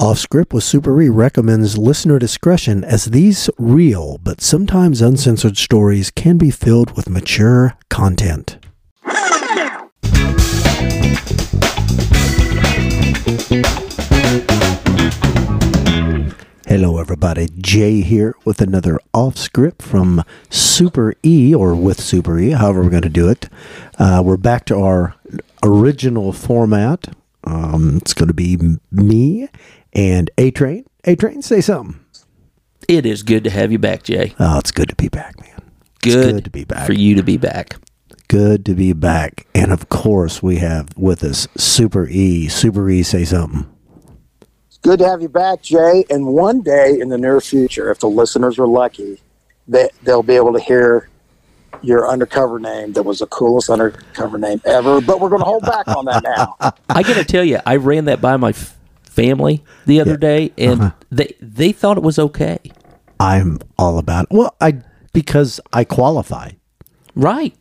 Off Script with Super E recommends listener discretion as these real but sometimes uncensored stories can be filled with mature content. Hello, everybody. Jay here with another off script from Super E or with Super E, however we're going to do it. Uh, we're back to our original format. Um, it's going to be me and A Train. A Train, say something. It is good to have you back, Jay. Oh, it's good to be back, man. It's Good, good to be back. for you to be back. Good to be back. And of course, we have with us Super E. Super E, say something. It's good to have you back, Jay. And one day in the near future, if the listeners are lucky, that they'll be able to hear your undercover name that was the coolest undercover name ever. But we're going to hold back on that now. I got to tell you, I ran that by my f- family the other day, and Uh-huh. they they thought it was okay. I'm all about it. Well, I because I qualify. Right.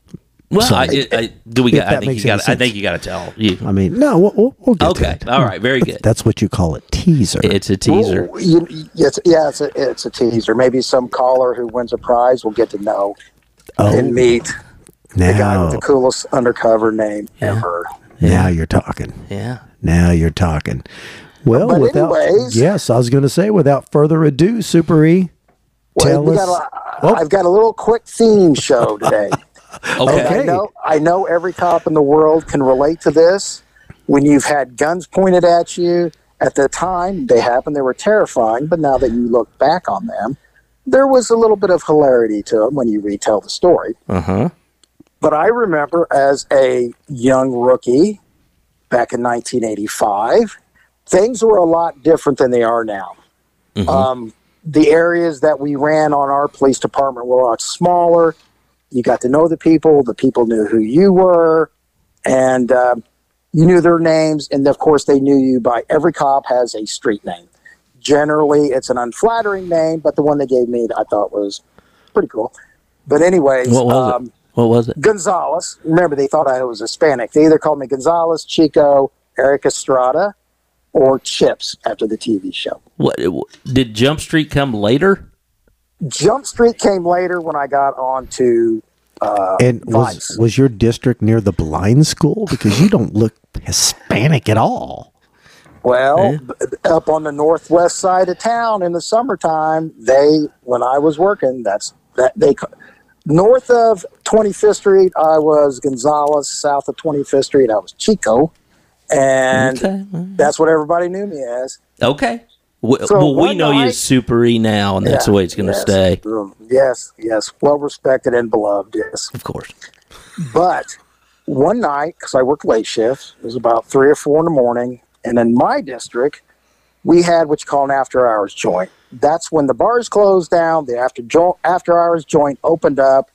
Well, So- I, I, do we got? I think you any got. I think you got to tell you. I mean, no, we'll, we'll, we'll get Okay. it. All right. Very good. That's what you call a teaser. It's a teaser. Ooh, you, it's, yeah, it's a, it's a teaser. Maybe some caller who wins a prize will get to know oh, and meet the guy now, with the coolest undercover name ever. now you're talking. Yeah. Now you're talking. Well, But without anyways- yes, I was going to say without further ado, Super E, Well, tell we us. got a, Oh. I've got a little quick theme show today. Okay. Okay. I know I know every cop in the world can relate to this. When you've had guns pointed at you, at the time they happened, they were terrifying, but now that you look back on them, there was a little bit of hilarity to them when you retell the story. Uh huh. But I remember as a young rookie back in 1985, things were a lot different than they are now. Um, the areas that we ran on our police department were a lot smaller. You got to know the people, the people knew who you were, and um, you knew their names. And of course, they knew you by every cop has a street name. Generally, it's an unflattering name, but the one they gave me I thought was pretty cool. But, anyways, What was um, it? What was it? Gonzalez. Remember, they thought I was Hispanic. They either called me Gonzalez, Chico, Erik Estrada, or Chips after the TV show. What did Jump Street come later? Jump Street came later when I got on to. Uh, and was Vice. was your district near the blind school? Because you don't look Hispanic at all. well, b- up on the northwest side of town in the summertime, they when I was working, that's that they north of 25th Street, I was Gonzalez. South of 25th Street, I was Chico, and Okay. that's what everybody knew me as. Okay. W- So well, we know you as Super E now, and that's the way it's going to yes. stay. Yes, yes, well respected and beloved. Yes, Of course. but one night because I worked late shifts, it was about three or four in the morning, and in my district, we had what you call an after hours joint. That's when the bars closed down. The after jo- after hours joint opened up,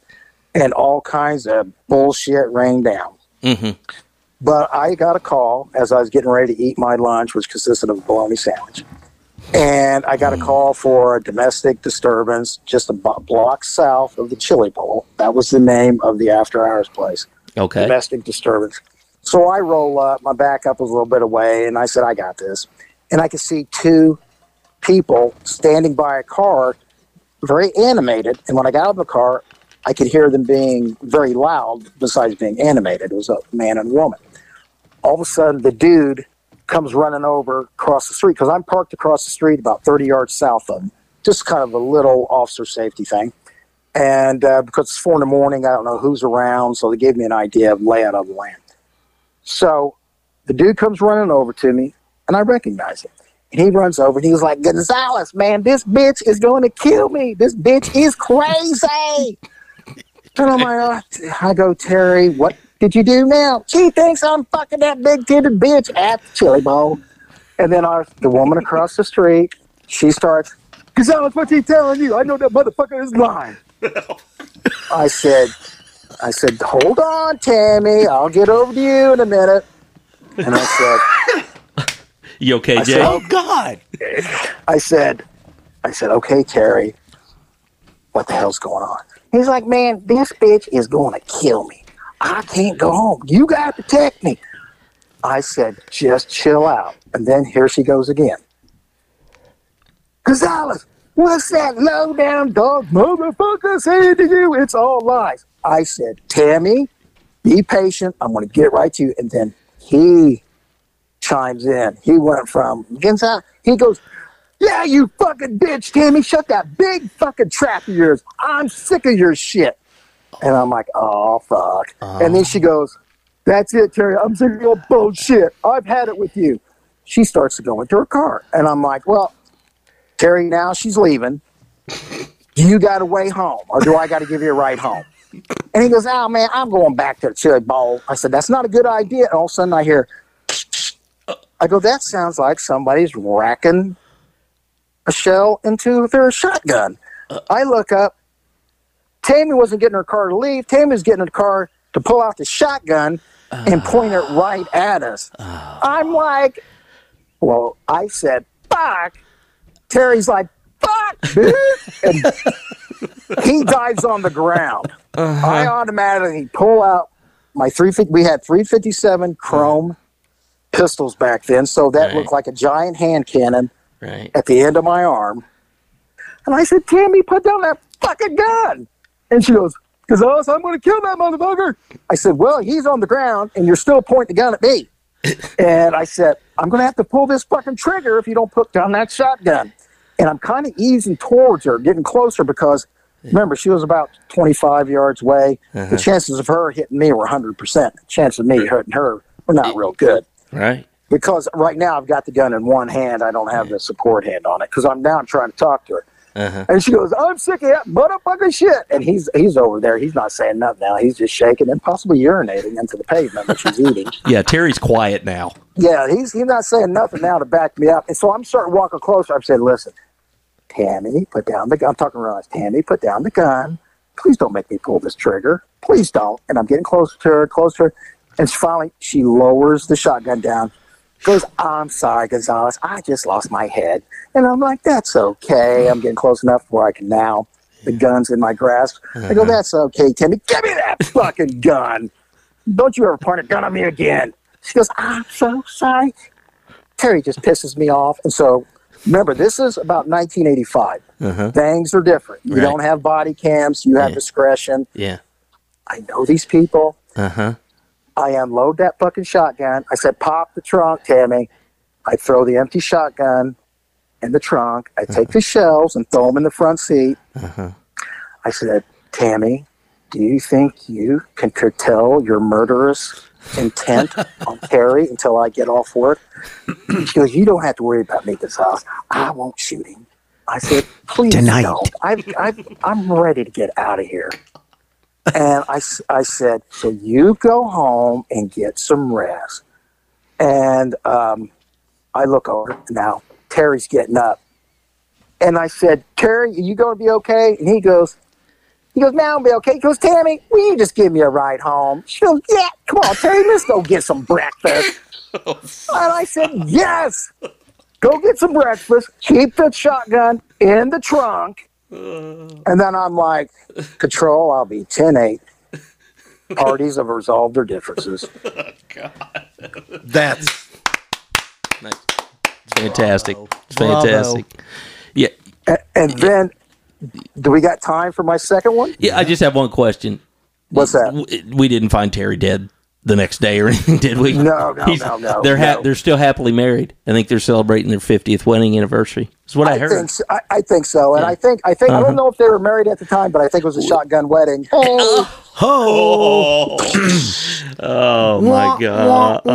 and all kinds of bullshit rained down. hmm But I got a call as I was getting ready to eat my lunch, which consisted of a bologna sandwich. And I got a call for a domestic disturbance just a block south of the Chili Bowl. That was the name of the after hours place. Okay. Domestic disturbance. So I roll up, my backup was a little bit away, and I said, I got this. And I could see two people standing by a car, very animated. And when I got out of the car, I could hear them being very loud, besides being animated. It was a man and a woman. All of a sudden, the dude comes running over across the street because I'm parked across the street about 30 yards south of him. Just kind of a little officer safety thing. And uh, because it's four in the morning, I don't know who's around, so they gave me an idea of layout of the land. So the dude comes running over to me, and I recognize him. And he runs over and he was like, Gonzalez, man, this bitch is going to kill me. This bitch is crazy. and I'm like, I go, Terry, what did you do now? She thinks I'm fucking that big titted bitch at the chili bowl. And then our, the woman across the street, she starts, Gonzalez, what's he telling you? I know that motherfucker is lying. I said, I said, hold on, Tammy. I'll get over to you in a minute. And I said, You okay, I Jay? said, Oh God! I said, I said, okay, Terry, what the hell's going on? He's like, man, this bitch is going to kill me. I can't go home. You got to protect me. I said, just chill out. And then here she goes again. Gonzalez, what's that low down dog motherfucker saying to you? It's all lies. I said, Tammy, be patient. I'm going to get right to you. And then he chimes in. He went from Gonzalez, he goes, yeah, you fucking bitch, Tammy, shut that big fucking trap of yours. I'm sick of your shit. And I'm like, oh, fuck. And then she uh-huh. goes, that's it, Terry. I'm sick of your bullshit. I've had it with you. She starts to go into her car. And I'm like, well, Terry, now she's leaving. Do you got a way home or do I got to give you a ride home? And he goes, oh, man, I'm going back to the chili bowl. I said, that's not a good idea. And all of a sudden I hear, I go, that sounds like somebody's racking a shell into their shotgun. Uh. I look up. Tammy wasn't getting her car to leave. Tammy was getting her car to pull out the shotgun and point it right at us. Ah. I'm like, well, I said, fuck. Terry's like, fuck. And he dives on the ground. Uh-huh. I automatically pull out my 350. We had 357 chrome pistols back then, so that Right. looked like a giant hand cannon Right. at the end of my arm. And I said, Tammy, put down that fucking gun. And she goes, because else I'm going to kill that motherfucker. I said, well, he's on the ground and you're still pointing the gun at me. and I said, I'm going to have to pull this fucking trigger if you don't put down that shotgun. And I'm kind of easing towards her, getting closer because remember, she was about 25 yards away. The uh-huh. chances of her hitting me were 100%. The chance of me hurting her were not real good Right. because right now I've got the gun in one hand. I don't have the support hand on it because I'm now trying to talk to her. Uh-huh. And she goes, "I'm sick of that motherfucking shit." And he's he's over there. He's not saying nothing now. He's just shaking and possibly urinating into the pavement that she's eating. Yeah, Terry's quiet now. Yeah, he's he's not saying nothing now to back me up. And so I'm starting walking closer. I'm saying, "Listen, Tammy, put down the gun." I'm talking around. Tammy, put down the gun. Please don't make me pull this trigger. Please don't. And I'm getting closer to her, closer. And finally, she lowers the shotgun down. Goes, I'm sorry, Gonzalez. I just lost my head. And I'm like, that's okay. I'm getting close enough where I can now. The gun's in my grasp. I go, that's okay, Tammy. Give me that fucking gun. Don't you ever point a gun at me again. She goes, I'm so sorry. Terry just pisses me off. And so, remember, this is about 1985. Things are different. You Right. don't have body cams. You have Yeah. discretion. Yeah. I know these people. Uh huh. I unload that fucking shotgun. I said, pop the trunk, Tammy. I throw the empty shotgun in the trunk. I take the shells and throw them in the front seat. Uh-huh. I said, Tammy, do you think you can curtail your murderous intent on Terry until I get off work? She goes, you don't have to worry about me this house. I won't shoot him. I said, please Tonight. don't. I've, I've, I'm ready to get out of here. And I, I said, so you go home and get some rest. And um, I look over now. Terry's getting up, and I said, Terry, are you going to be okay? And he goes, he goes, now I'll be okay. He goes, Tammy, will you just give me a ride home? She goes, yeah, come on, Terry, let's go get some breakfast. and I said, yes, go get some breakfast. Keep the shotgun in the trunk. And then I'm like, Control, I'll be 10 8. Parties have resolved their differences. Oh, God, That's Nice. Fantastic. It's Bravo. fantastic. Yeah. And, and then, do we got time for my second one? Yeah. I just have one question. What's that? W- We didn't find Terry dead the next day or anything, did we? No, no, no, no, They're ha- no. they're still happily married. I think they're celebrating their 50th wedding anniversary. Is what I, I heard. think so. I, I think so, and I think I think I don't know if they were married at the time, but I think it was a shotgun wedding. Hey, Oh, oh my God! Oh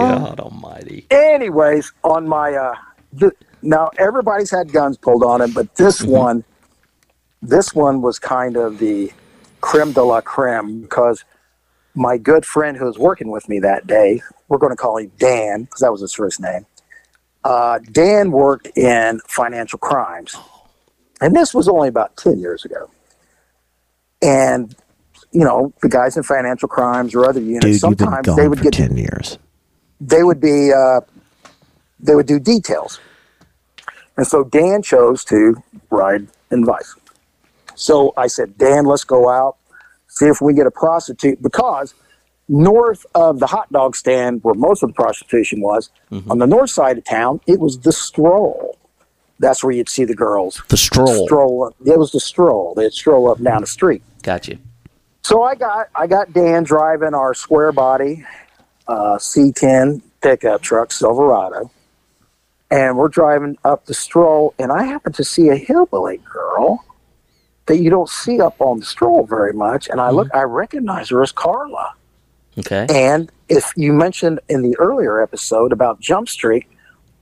God Almighty! anyways, on my uh, th- now everybody's had guns pulled on him, but this one, this one was kind of the creme de la creme because my good friend who was working with me that day, we're going to call him Dan because that was his first name. Uh, Dan worked in financial crimes, and this was only about ten years ago. And you know, the guys in financial crimes or other units, Dude, sometimes they would get 10 years. they would be uh, they would do details and so dan chose to ride in vice so i said dan let's go out see if we get a prostitute because north of the hot dog stand where most of the prostitution was on the north side of town it was the stroll that's where you'd see the girls The stroll. stroll. Up. It was the stroll. They'd stroll up down the street. Got you. So I got I got Dan driving our square body uh, C10 pickup truck Silverado, and we're driving up the stroll, and I happen to see a hillbilly girl that you don't see up on the stroll very much, and I look I recognize her as Carla. Okay. And if you mentioned in the earlier episode about Jump Street,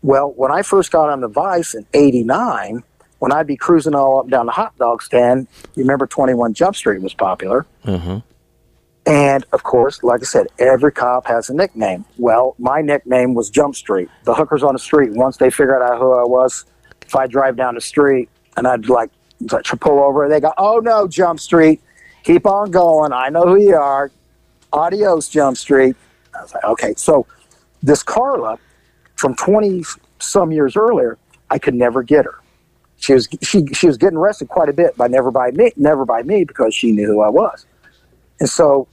well, when I first got on the Vice in '89, when I'd be cruising all up down the hot dog stand, you remember 21 Jump Street was popular. Mm-hmm. And of course, like I said, every cop has a nickname. Well, my nickname was Jump Street. The hookers on the street, once they figured out who I was, if I drive down the street and I'd like to pull over, they go, Oh no, Jump Street. Keep on going. I know who you are. Adios, Jump Street. I was like, Okay. So this Carla from 20 some years earlier, I could never get her. She was she she was getting arrested quite a bit, by never by me, never by me because she knew who I was. And so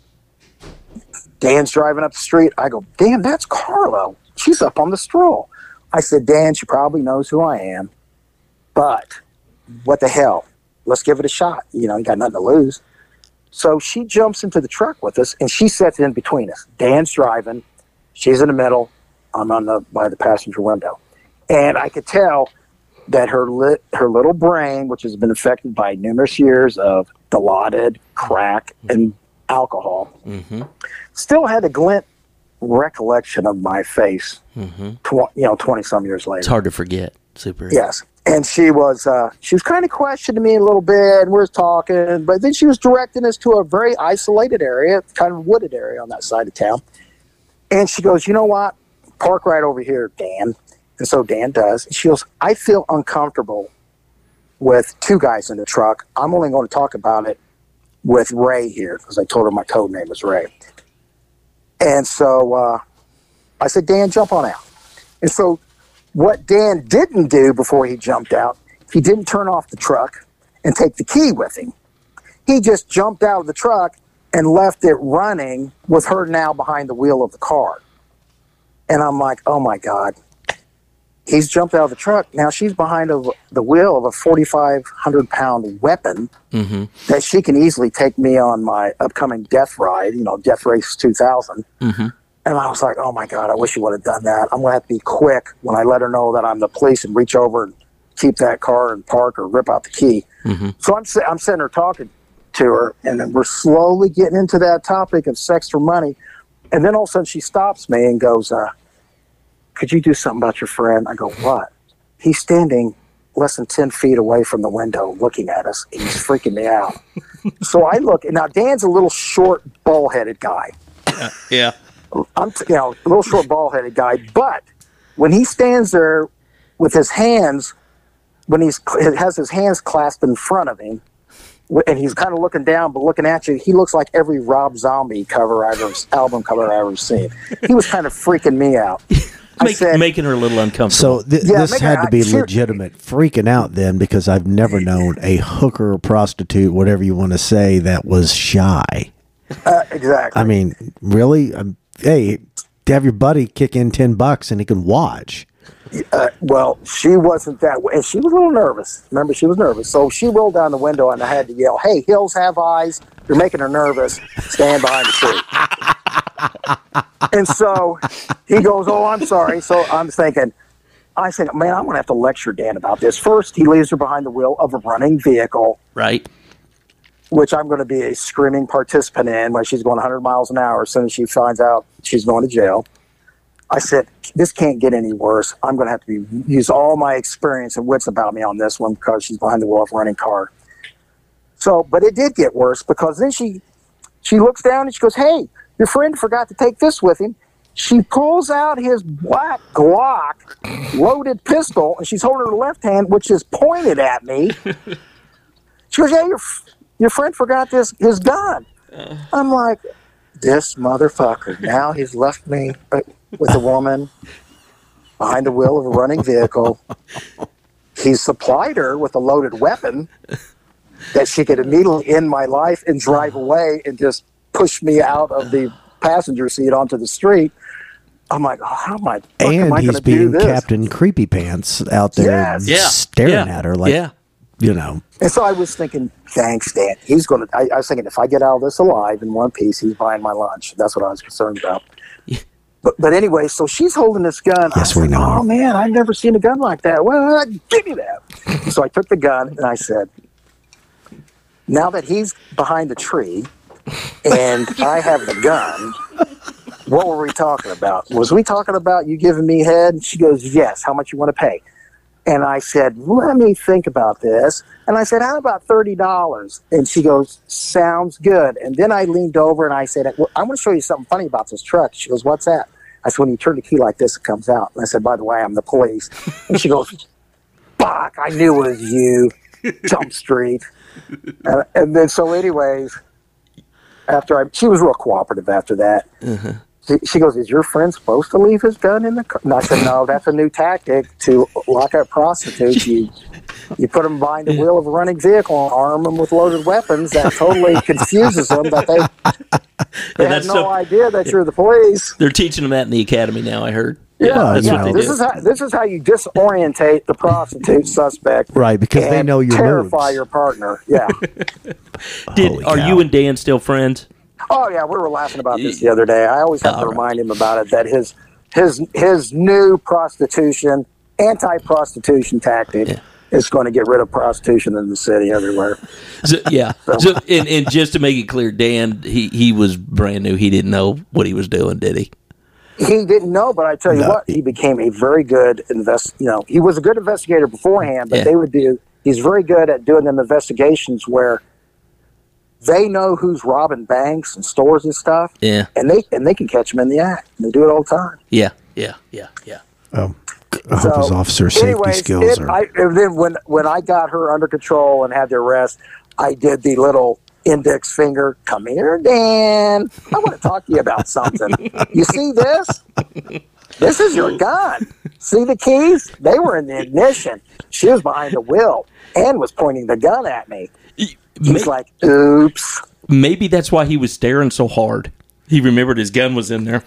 Dan's driving up the street. I go, Dan, that's Carla. She's up on the stroll. I said, Dan, she probably knows who I am, but what the hell? Let's give it a shot. You know, you got nothing to lose. So she jumps into the truck with us and she sits in between us. Dan's driving. She's in the middle. I'm on the by the passenger window. And I could tell that her lit, her little brain, which has been affected by numerous years of dilaudid, crack, and alcohol, Mm-hmm. still had a glint recollection of my face. Mm-hmm. Tw- you know, twenty some years later. It's hard to forget. Super. Yes. And she was uh, she was kind of questioning me a little bit, and we are talking, but then she was directing us to a very isolated area, kind of wooded area on that side of town. And she goes, "You know what? Park right over here, Dan." And so Dan does. And She goes, "I feel uncomfortable with two guys in the truck. I'm only going to talk about it with Ray here because I told her my code name was Ray." And so uh, I said, "Dan, jump on out." And so what Dan didn't do before he jumped out, he didn't turn off the truck and take the key with him. He just jumped out of the truck and left it running with her now behind the wheel of the car. And I'm like, oh my God. He's jumped out of the truck. Now she's behind of the wheel of a 4,500 pound weapon Mm-hmm. that she can easily take me on my upcoming death ride, you know, Death Race 2000. Mm-hmm. And I was like, oh my God, I wish you would have done that. I'm going to have to be quick when I let her know that I'm the police and reach over and keep that car and park or rip out the key. Mm-hmm. So I'm, I'm sitting there talking to her, and then we're slowly getting into that topic of sex for money. And then all of a sudden she stops me and goes, uh, Could you do something about your friend? I go, What? He's standing less than 10 feet away from the window looking at us. He's freaking me out. so I look, and now Dan's a little short, ball headed guy. Yeah. I'm, you know, a little short, ball-headed guy. But when he stands there with his hands, when he's has his hands clasped in front of him, and he's kind of looking down but looking at you, he looks like every Rob Zombie cover I've ever album cover I've ever seen. He was kind of freaking me out. Make, said, making her a little uncomfortable. So th- Yeah, this had it- to be sure. legitimate freaking out then because I've never known a hooker or prostitute, whatever you want to say, that was shy. uh, exactly. I mean, really? Um, hey, to have your buddy kick in 10 bucks and he can watch. Uh, well, she wasn't that way. And she was a little nervous. Remember, she was nervous. So she rolled down the window and I had to yell, Hey, hills have eyes. You're making her nervous. Stand behind the tree. and so he goes, Oh, I'm sorry. So I'm thinking, I think, man, I'm going to have to lecture Dan about this. First, he leaves her behind the wheel of a running vehicle, right. Which I'm going to be a screaming participant in when she's going 100 miles an hour as soon as she finds out she's going to jail. I said, this can't get any worse. I'm going to have to be, use all my experience and wits about me on this one because she's behind the wheel of a running car. So, but it did get worse because then she, she looks down and she goes, "Hey, your friend forgot to take this with him." She pulls out his black Glock loaded pistol and she's holding her left hand, which is pointed at me. She goes, "Yeah, your your friend forgot this his gun." I'm like, "This motherfucker! Now he's left me uh, with a woman behind the wheel of a running vehicle. He's supplied her with a loaded weapon that she could immediately end my life and drive away and just push me out of the passenger seat onto the street. I'm like, oh, how am I? fuck am and I he's gonna do being this? Captain Creepy Pants out there Yes. Yeah. staring Yeah. at her like, yeah. You know. And so I was thinking, thanks, Dan. He's going to. I was thinking, if I get out of this alive in one piece, he's buying my lunch. That's what I was concerned about. But, but anyway, so she's holding this gun. Yes, we know. Oh man, I've never seen a gun like that. Well, give me that. so I took the gun and I said, now that he's behind the tree and I have the gun, what were we talking about? Was we talking about you giving me head? And she goes, yes. How much you want to pay? And I said, let me think about this. And I said, how about $30? And she goes, sounds good. And then I leaned over and I said, I'm going to show you something funny about this truck. She goes, what's that? I said, when you turn the key like this, it comes out. And I said, by the way, I'm the police. And she goes, fuck, I knew it was you. Jump Street. And, and then, so anyways, after I, she was real cooperative after that. She, she goes, "Is your friend supposed to leave his gun in the car?" And I said, "No, that's a new tactic to lock up prostitutes. You you put them behind the wheel of a running vehicle and arm them with loaded weapons. That totally confuses them. That they they have no so- idea that you're the police. They're teaching them that in the academy now. I heard. Yeah, that's you what they This do. is how this is how you disorientate the prostitute suspect, Right, because they and know your terrify moves. your partner. Yeah. Did, Holy are cow. you and Dan still friends? Oh yeah, we were laughing about this the other day. I always have to All right. remind him about it that his his his new prostitution, anti-prostitution tactic Yeah. is going to get rid of prostitution in the city everywhere. So, yeah. So, and, and just to make it clear, Dan, he, he was brand new. He didn't know what he was doing, did he? He didn't know, but I tell you No. what, he became a very good invest. You know, he was a good investigator beforehand, but Yeah. they would do. He's very good at doing them investigations where they know who's robbing banks and stores and stuff, Yeah. and they and they can catch them in the act. And they do it all the time. Yeah. Yeah. Yeah. Yeah. Oh, I hope his officer safety anyways, skills it- are. I, and then when when I got her under control and had the arrest, I did the little index finger. Come here, Dan. I want to talk to you about something. You see this? This is your gun. See the keys? They were in the ignition. She was behind the wheel and was pointing the gun at me. He's May- like, "Oops." Maybe that's why he was staring so hard. He remembered his gun was in there.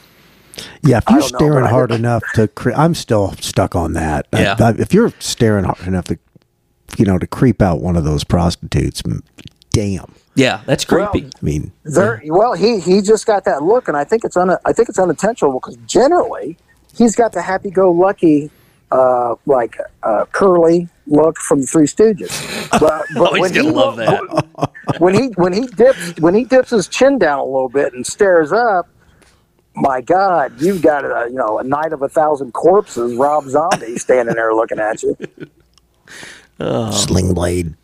yeah, if you're don't know, staring hard enough to, cre- I'm still stuck on that. Yeah. I- if you're staring hard enough to, you know, to creep out one of those prostitutes, damn. Yeah, that's Well, creepy. I mean, There, well, he he just got that look, and I think it's un, I think it's unintentional because generally he's got the happy-go-lucky, uh, like uh, curly look from the Three Stooges. But, but Oh, he's when gonna he love lo- when he when he dips when he dips his chin down a little bit and stares up. My God, you've got a you know a night of a thousand corpses, Rob Zombie, standing there looking at you. sling blade.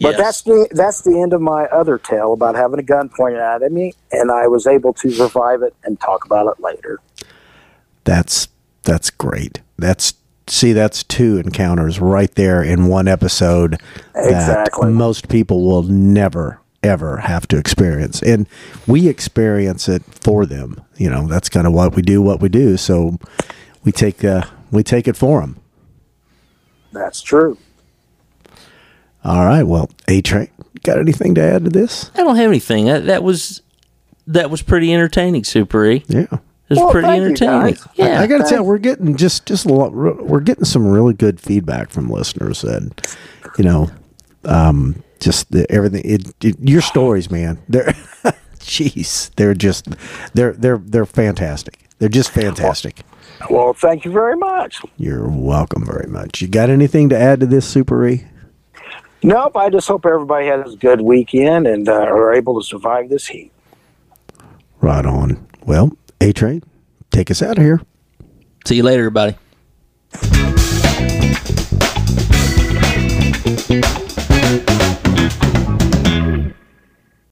But Yes. that's the that's the end of my other tale about having a gun pointed at me, and I was able to survive it and talk about it later. That's that's great. That's see, that's two encounters right there in one episode that most people will never ever have to experience, and we experience it for them. You know, that's kind of what we do. What we do. So we take uh, we take it for them. That's true. All right. Well, A Train, got anything to add to this? I don't have anything. That, that was that was pretty entertaining, Super E. It Yeah. was Well, pretty entertaining. Yeah. I got to tell, we're getting just just a lot, we're getting some really good feedback from listeners, and you know, um, just the, everything. It, it, your stories, man. They're, jeez, they're just they're they're they're fantastic. They're just fantastic. Well, thank you very much. You're welcome very much. You got anything to add to this, Super E? Nope. I just hope everybody has a good weekend and uh, are able to survive this heat. Right on. Well, a Train, take us out of here. See you later, everybody.